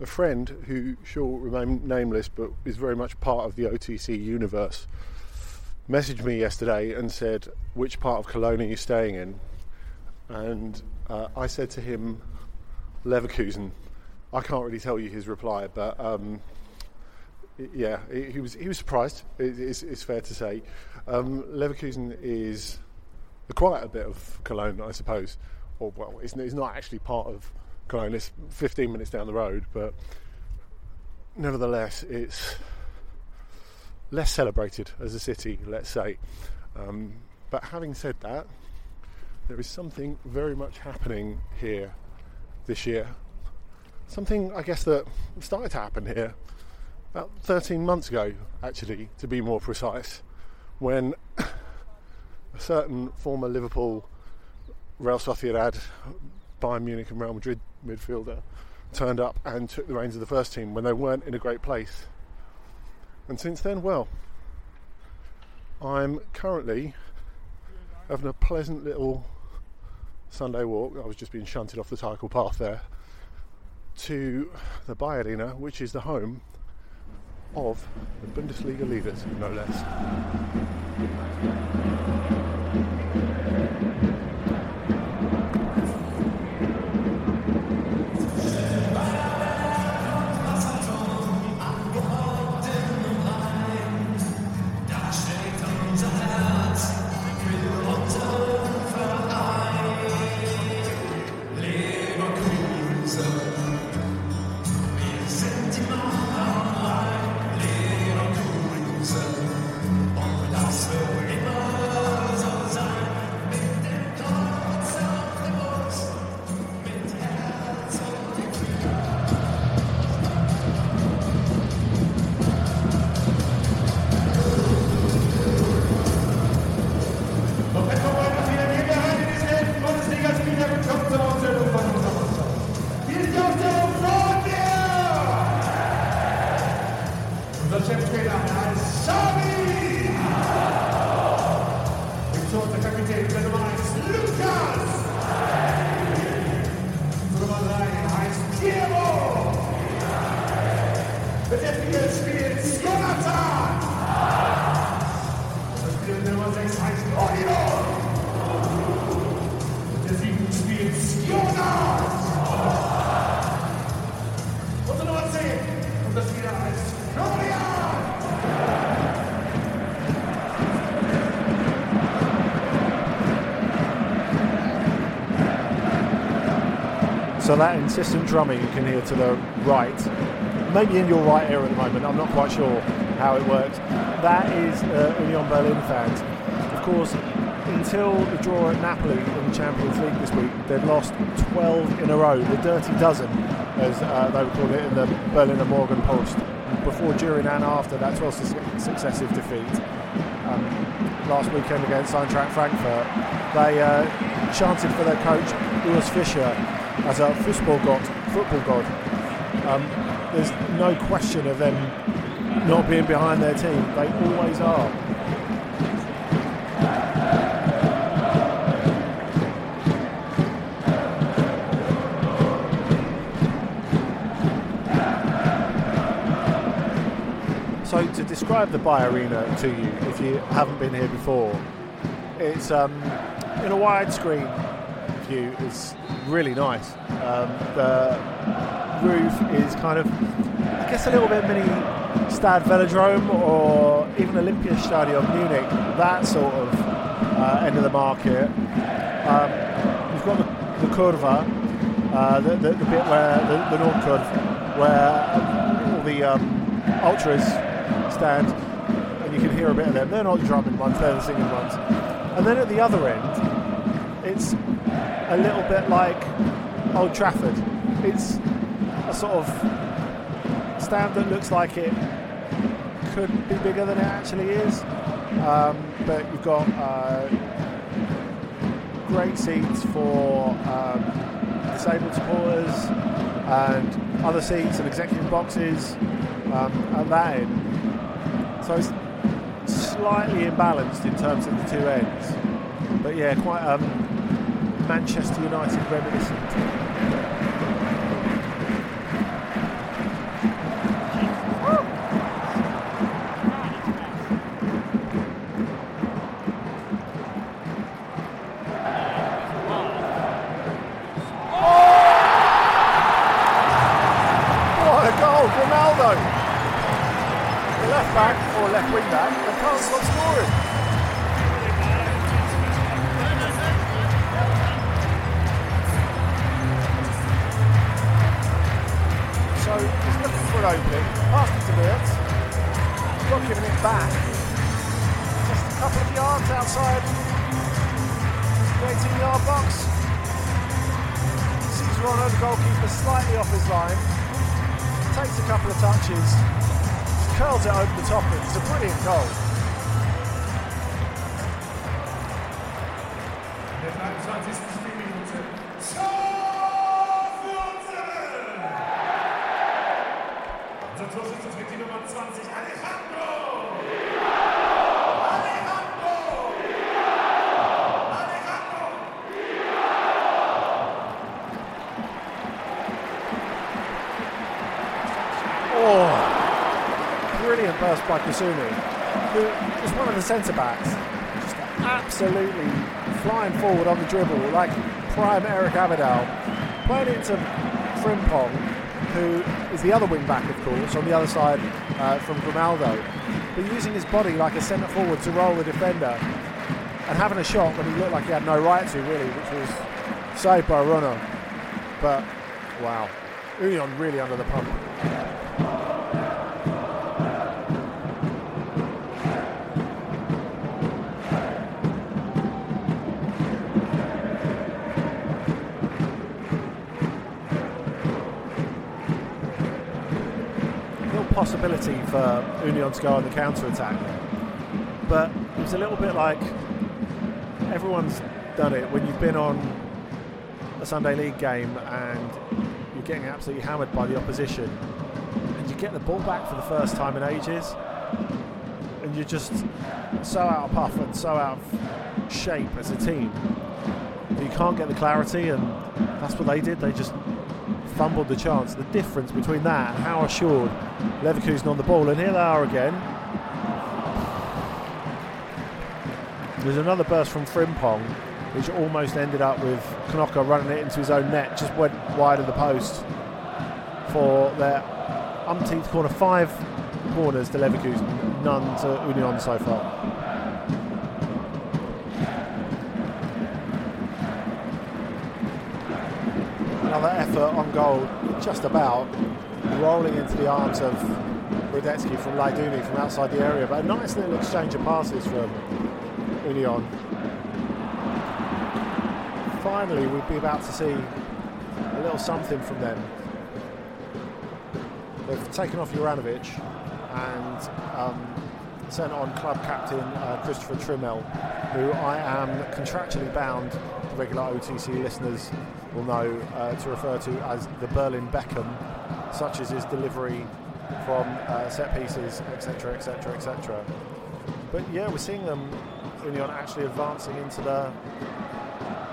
A friend who shall remain nameless but is very much part of the OTC universe messaged me yesterday and said, Which part of Cologne are you staying in? And uh, I said to him, Leverkusen. I can't really tell you his reply, but um, yeah, he was he was surprised. It's, it's fair to say. Um, Leverkusen is quite a bit of Cologne, I suppose, or well, it's, it's not actually part of Cologne. It's 15 minutes down the road, but nevertheless, it's less celebrated as a city, let's say. Um, but having said that, there is something very much happening here this year. Something, I guess, that started to happen here about 13 months ago, actually, to be more precise, when a certain former Liverpool, Real Sociedad, Bayern Munich, and Real Madrid midfielder turned up and took the reins of the first team when they weren't in a great place. And since then, well, I'm currently having a pleasant little Sunday walk. I was just being shunted off the cycle path there to the BayArena, which is the home of the Bundesliga leaders, no less. So that insistent drumming you can hear to the right, maybe in your right ear at the moment, I'm not quite sure how it works. That is uh, Union Berlin fans. Of course, until the draw at Napoli in the Champions League this week, they'd lost 12 in a row, the dirty dozen, as uh, they would call it in the Berliner Morgenpost. Before, during, and after that 12 successive defeat, um, last weekend against Eintracht Frankfurt, they uh, chanted for their coach Urs Fischer as a football god. Football god. Um, there's no question of them not being behind their team. They always are. So to describe the BayArena to you, if you haven't been here before, it's um, in a widescreen view. It's really nice. Um, the roof is kind of, I guess, a little bit mini Stade Velodrome or even Olympiastadion Munich, that sort of uh, end of the market. Um, you've got the, the Curva, uh, the, the, the bit where the, the North Curve, where all the um, ultras stand, and you can hear a bit of them. They're not drumming ones; they're the singing ones. And then at the other end, it's a little bit like Old Trafford. It's a sort of stand that looks like it could be bigger than it actually is. Um, but you've got uh, great seats for um, disabled supporters and other seats and executive boxes um, at that. So it's slightly imbalanced in terms of the two ends. But yeah, quite um, Manchester United reminiscent. Opening, it to Wirtz, not giving it back. Just a couple of yards outside the 18 yard box. Sees Ronald, the goalkeeper, slightly off his line takes a couple of touches, curls it over the top. It's a brilliant goal. Kossounou, who is one of the centre backs. Just absolutely flying forward on the dribble like prime Eric Abidal. Playing into Frimpong, who is the other wing back, of course, on the other side uh, from Grimaldo. But using his body like a centre forward to roll the defender and having a shot when he looked like he had no right to, really, which was saved by Rønnow. But wow, Union really under the pump. For uh, Union to go on the counter attack. But it was a little bit like everyone's done it when you've been on a Sunday league game and you're getting absolutely hammered by the opposition and you get the ball back for the first time in ages and you're just so out of puff and so out of shape as a team you can't get the clarity and that's what they did they just fumbled the chance. The difference between that and how assured Leverkusen on the ball. And here they are again. There's another burst from Frimpong which almost ended up with Knoche running it into his own net just went wide of the post for their umpteenth corner. Five corners to Leverkusen. None to Union so far goal, just about rolling into the arms of Hradecky from Laïdouni from outside the area. But a nice little exchange of passes from Union. finally we'd be about to see a little something from them. They've taken off Juranovic and um, sent on club captain uh, Christopher Trimmel, who I am contractually bound, regular OTC listeners will know, uh, to refer to as the Berlin Beckham, such as his delivery from uh, set pieces, etc., etc., etc. But yeah, we're seeing them Union actually advancing into the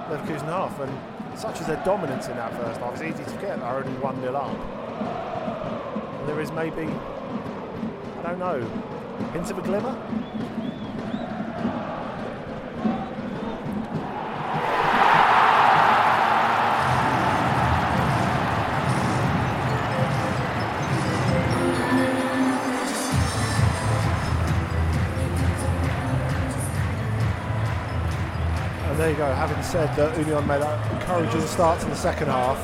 Leverkusen half, and such as their dominance in that first half, it's easy to forget they're only 1 0 up. And there is maybe, I don't know, hints of a glimmer? And there you go, having said that Union made that encouraging start to the second half,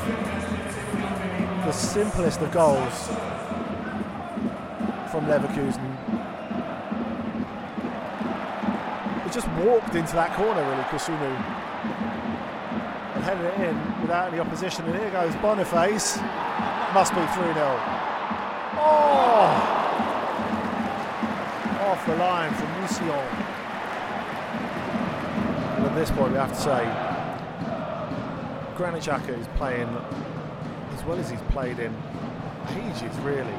the simplest of goals from Leverkusen. He just walked into that corner, really, Kossounou, and headed it in without any opposition. And here goes Boniface. Must be 3 0. Oh! Off the line from Roussillon. This point, we have to say, Granit Xhaka is playing as well as he's played in ages, really.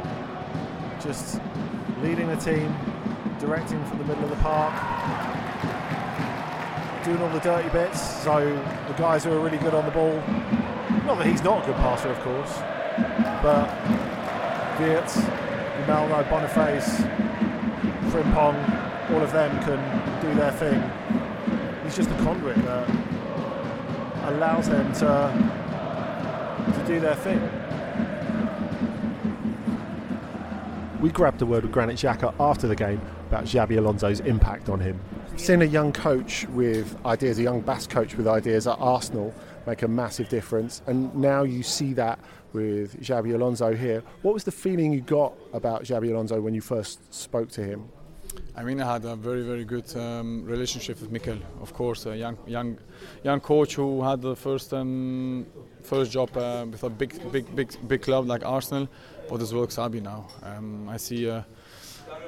Just leading the team, directing from the middle of the park, doing all the dirty bits. So the guys who are really good on the ball, not that he's not a good passer, of course, but Wirtz, Malno, Boniface, Frimpong, all of them can do their thing. He's just a conduit that allows them to to do their thing. We grabbed a word with Granit Xhaka after the game about Xabi Alonso's impact on him. Seeing a young coach with ideas, a young Basque coach with ideas at Arsenal make a massive difference, and now you see that with Xabi Alonso here. What was the feeling you got about Xabi Alonso when you first spoke to him? I mean, I had a very, very good um, relationship with Mikel. Of course, a young, young, young coach who had the first, um, first job uh, with a big, big, big, big club like Arsenal, but as well Xabi now. Um, I see uh,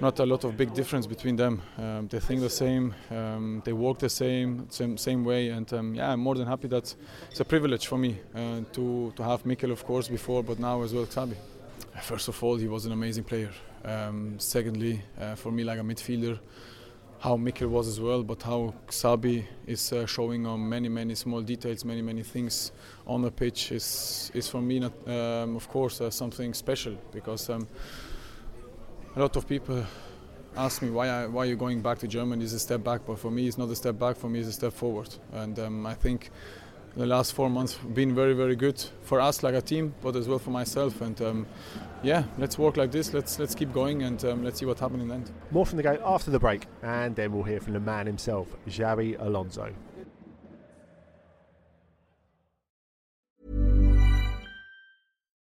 not a lot of big difference between them. Um, they think the same, um, they work the same, same, same way, and um, yeah, I'm more than happy that it's a privilege for me uh, to to have Mikel, of course, before, but now as well Xabi. First of all, he was an amazing player. Um, secondly, uh, for me, like a midfielder, how Mikel was as well, but how Xabi is uh, showing on many, many small details, many, many things on the pitch is, is for me, not, um, of course, uh, something special because um, a lot of people ask me why I, why you're going back to Germany. Is a step back, but for me, it's not a step back. For me, it's a step forward, and um, I think the last four months been very very good for us like a team but as well for myself. And um, yeah let's work like this. Let's let's keep going and um, let's see what happens in the end. More from the game after the break, and then we'll hear from the man himself, Xabi Alonso.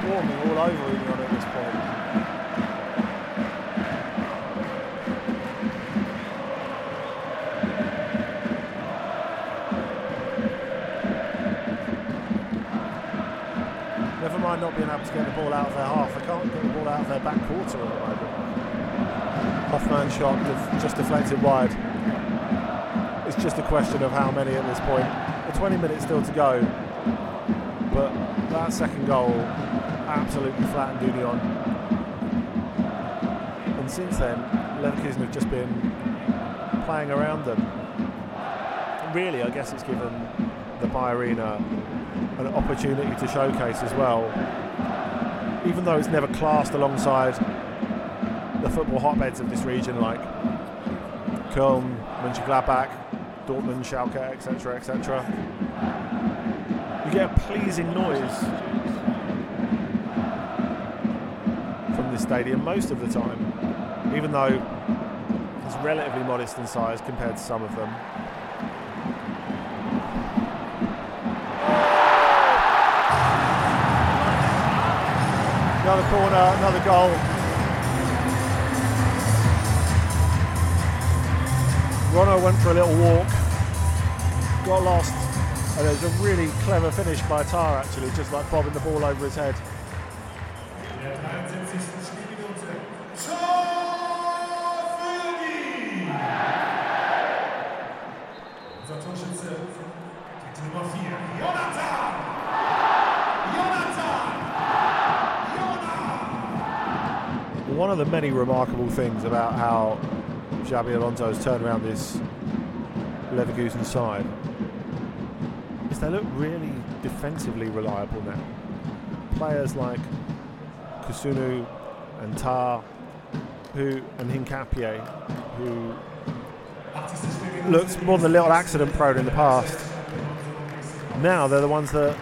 Swarming all over Union at this point. Never mind not being able to get the ball out of their half, they can't get the ball out of their back quarter at the moment. Hofmann shot just deflected wide. It's just a question of how many at this point. The 20 minutes still to go, but that second goal absolutely flattened Union. And since then, Leverkusen have just been playing around them. Really, I guess it's given the BayArena an opportunity to showcase as well. Even though it's never classed alongside the football hotbeds of this region like Köln, Mönchengladbach, Dortmund, Schalke, etc., etc. You get a pleasing noise stadium most of the time, even though it's relatively modest in size compared to some of them. Another corner, another goal. Rønnow went for a little walk, got lost, and it was a really clever finish by Tah actually, just like bobbing the ball over his head. Of the many remarkable things about how Xabi Alonso has turned around this Leverkusen side is they look really defensively reliable now. Players like Kossounou and Tah, who and Hincapie, who looked more than a little accident prone in the past. Now they're the ones that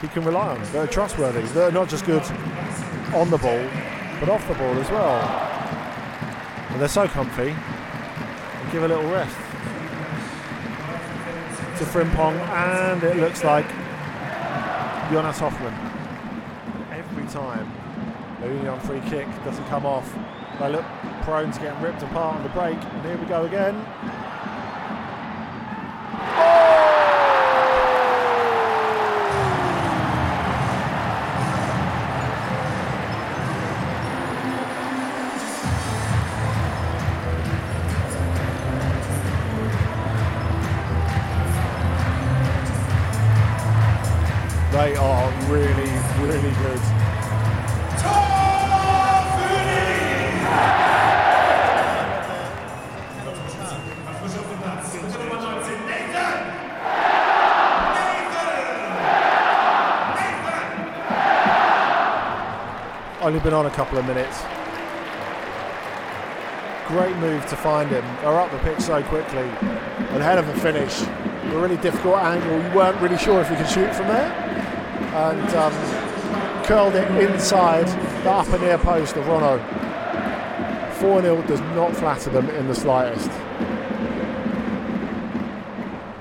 he can rely on. They're trustworthy. They're not just good on the ball, but off the ball as well. And they're so comfy. And give a little rest to Frimpong, and it looks like Jonas Hofmann. Every time the Union free kick doesn't come off, they look prone to getting ripped apart on the break. And here we go again. They are really, really good. Tor für die! Hat frisch auf dem Platz. Mit der Nummer 19, Nathan! Only been on a couple of minutes. Great move to find him. They're up the pitch so quickly. Ahead of a finish. A really difficult angle. You weren't really sure if you could shoot from there. And um, curled it inside the upper near post of Rønnow. 4 0 does not flatter them in the slightest.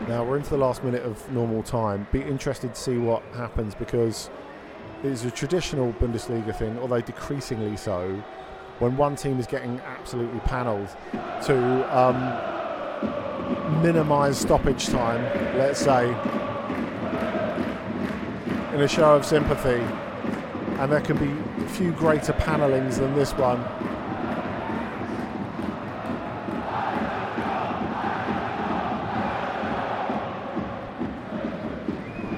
Now we're into the last minute of normal time. Be interested to see what happens because it's a traditional Bundesliga thing, although decreasingly so, when one team is getting absolutely panelled to um, minimise stoppage time, let's say, in a show of sympathy, and there can be few greater panellings than this one.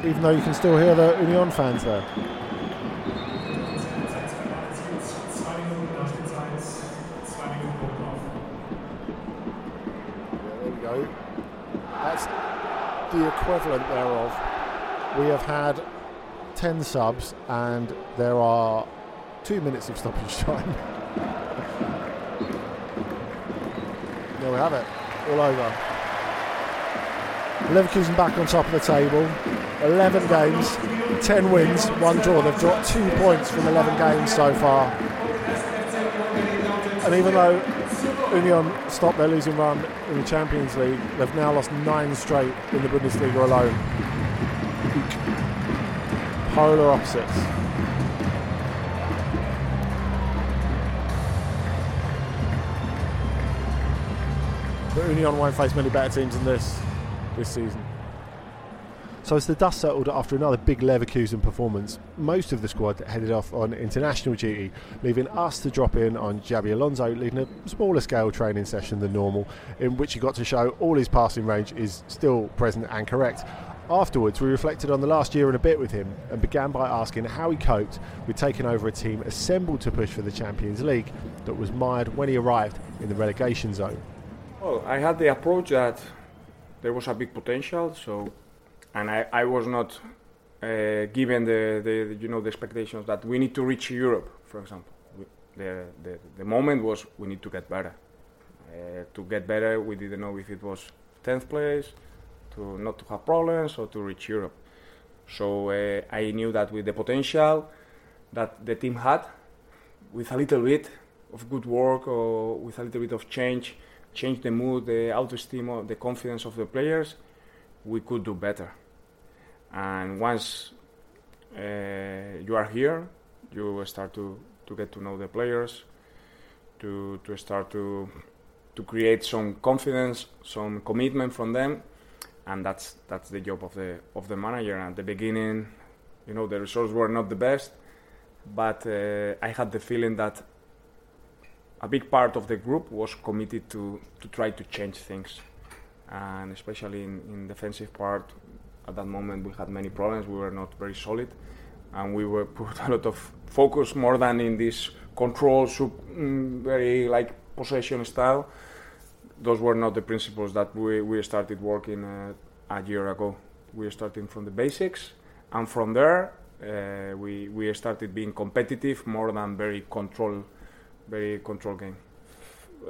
Even though you can still hear the Union fans there. The equivalent thereof. We have had 10 subs and there are two minutes of stoppage time. there we have it, all over. Leverkusen back on top of the table. 11 games, 10 wins, one draw. They've dropped two points from 11 games so far. And even though Union stopped their losing run in the Champions League, they've now lost nine straight in the Bundesliga alone. Polar opposites. But Union won't face many better teams than this this season. So as the dust settled after another big Leverkusen performance, most of the squad headed off on international duty, leaving us to drop in on Javi Alonso, leading a smaller scale training session than normal, in which he got to show all his passing range is still present and correct. Afterwards, we reflected on the last year and a bit with him and began by asking how he coped with taking over a team assembled to push for the Champions League that was mired when he arrived in the relegation zone. Well, I had the approach that there was a big potential, so and I, I was not uh, given the, the you know the expectations that we need to reach Europe, for example. The, the the moment was we need to get better. Uh, to get better, we didn't know if it was tenth place, to not to have problems, or to reach Europe. So uh, I knew that with the potential that the team had, with a little bit of good work or with a little bit of change, change the mood, the autoesteem, the confidence of the players, we could do better. And once uh, you are here, you start to, to get to know the players, to, to start to, to create some confidence, some commitment from them, and that's, that's the job of the, of the manager. At the beginning, you know, the results were not the best, but uh, I had the feeling that a big part of the group was committed to, to try to change things. And especially in, in defensive part, at that moment we had many problems. We were not very solid, and we were put a lot of focus more than in this control, sub, mm, very like possession style. Those were not the principles that we, we started working uh, a year ago. We started from the basics, and from there uh, we we started being competitive more than very control very control game.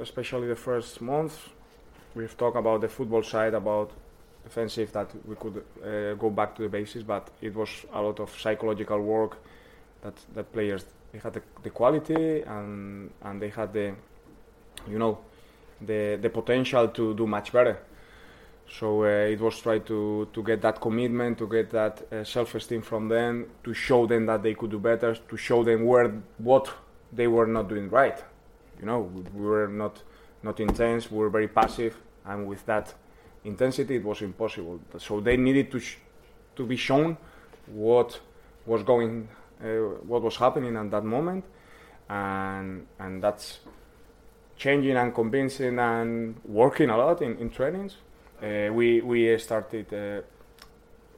Especially the first month, we've talked about the football side, about defensive that we could uh, go back to the basics, but it was a lot of psychological work that that players they had the, the quality and and they had the you know the the potential to do much better. So uh, it was try to to get that commitment, to get that uh, self-esteem from them, to show them that they could do better, to show them where what they were not doing right. You know, we were not not intense. We were very passive, and with that intensity, it was impossible. So they needed to sh- to be shown what was going, uh, what was happening at that moment, and and that's changing and convincing and working a lot in, in trainings. Uh, we we started, uh,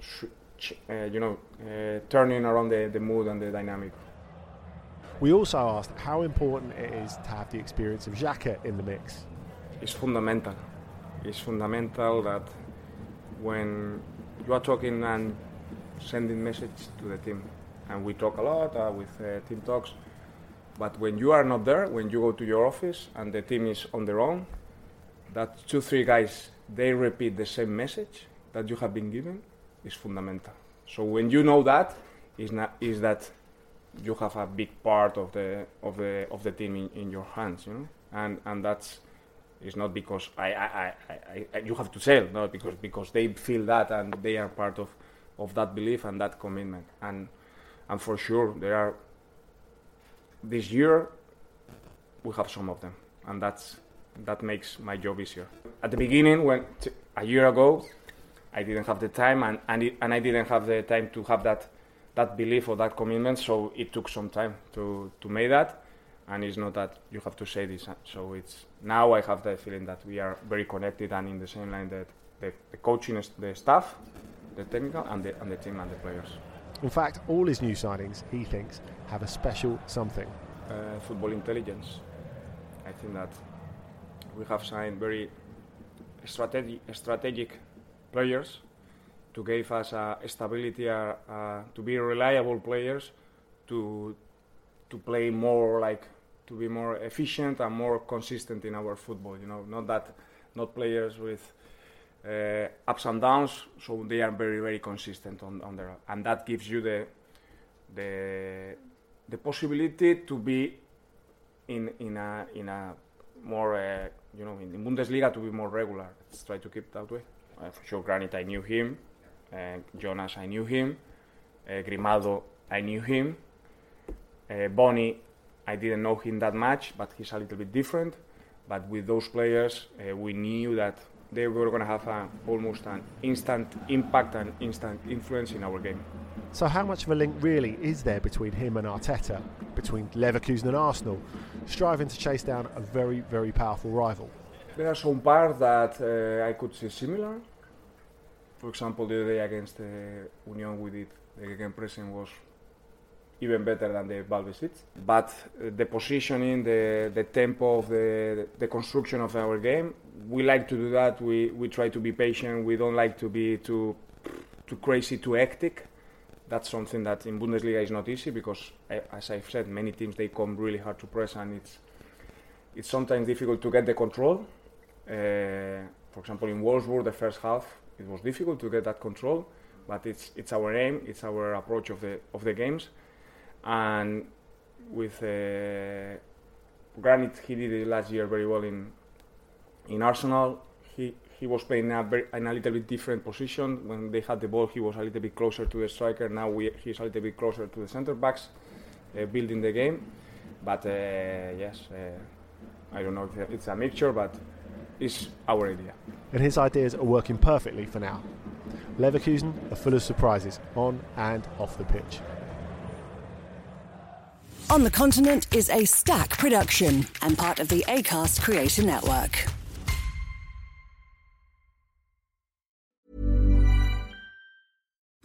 sh- uh, you know, uh, turning around the, the mood and the dynamic. We also asked how important it is to have the experience of Xhaka in the mix. It's fundamental. It's fundamental that when you are talking and sending message to the team, and we talk a lot uh, with uh, team talks, but when you are not there, when you go to your office and the team is on their own, that two, three guys, they repeat the same message that you have been given is fundamental. So when you know that, is, not, is that you have a big part of the of the of the team in, in your hands, you know, and and that's it's not because I, I, I, I, you have to sell, no, because because they feel that and they are part of of that belief and that commitment, and and for sure there are this year we have some of them, and that's that makes my job easier. At the beginning, when t- a year ago, I didn't have the time, and and, it, and I didn't have the time to have that that belief or that commitment. So it took some time to to make that, and it's not that you have to say this. Uh, so it's now I have the feeling that we are very connected and in the same line that the, the coaching, the staff, the technical, and the and the team and the players. In fact, all his new signings, he thinks, have a special something. Uh, football intelligence. I think that we have signed very strategic, strategic players to give us uh, stability, uh, uh, to be reliable players, to to play more like to be more efficient and more consistent in our football. You know, not that not players with uh, ups and downs, so they are very very consistent on, on their, and that gives you the the the possibility to be in in a in a more uh, you know in Bundesliga to be more regular. Let's try to keep that way. Uh, for sure, Granit, I knew him. Uh, Jonas, I knew him. Uh, Grimaldo, I knew him. Uh, Bony, I didn't know him that much, but he's a little bit different. But with those players, uh, we knew that they were going to have a, almost an instant impact and instant influence in our game. So, how much of a link really is there between him and Arteta, between Leverkusen and Arsenal, striving to chase down a very, very powerful rival? There are some parts that uh, I could see similar. For example, the other day against uh, Union, we did the game pressing was even better than the Valve But uh, the positioning, the, the tempo of the, the construction of our game, we like to do that. We, we try to be patient. We don't like to be too, too crazy, too hectic. That's something that in Bundesliga is not easy because, as I've said, many teams they come really hard to press and it's it's sometimes difficult to get the control. Uh, for example, in Wolfsburg, the first half it was difficult to get that control, but it's it's our aim, it's our approach of the of the games, and with uh, Granit, he did it last year very well in in Arsenal. He he was playing a very, in a little bit different position. When they had the ball, he was a little bit closer to the striker. Now we, he's a little bit closer to the centre backs, uh, building the game. But uh, yes, uh, I don't know if it's a mixture, but it's our idea. And his ideas are working perfectly for now. Leverkusen are full of surprises on and off the pitch. On the Continent is a stack production and part of the ACAST Creator Network.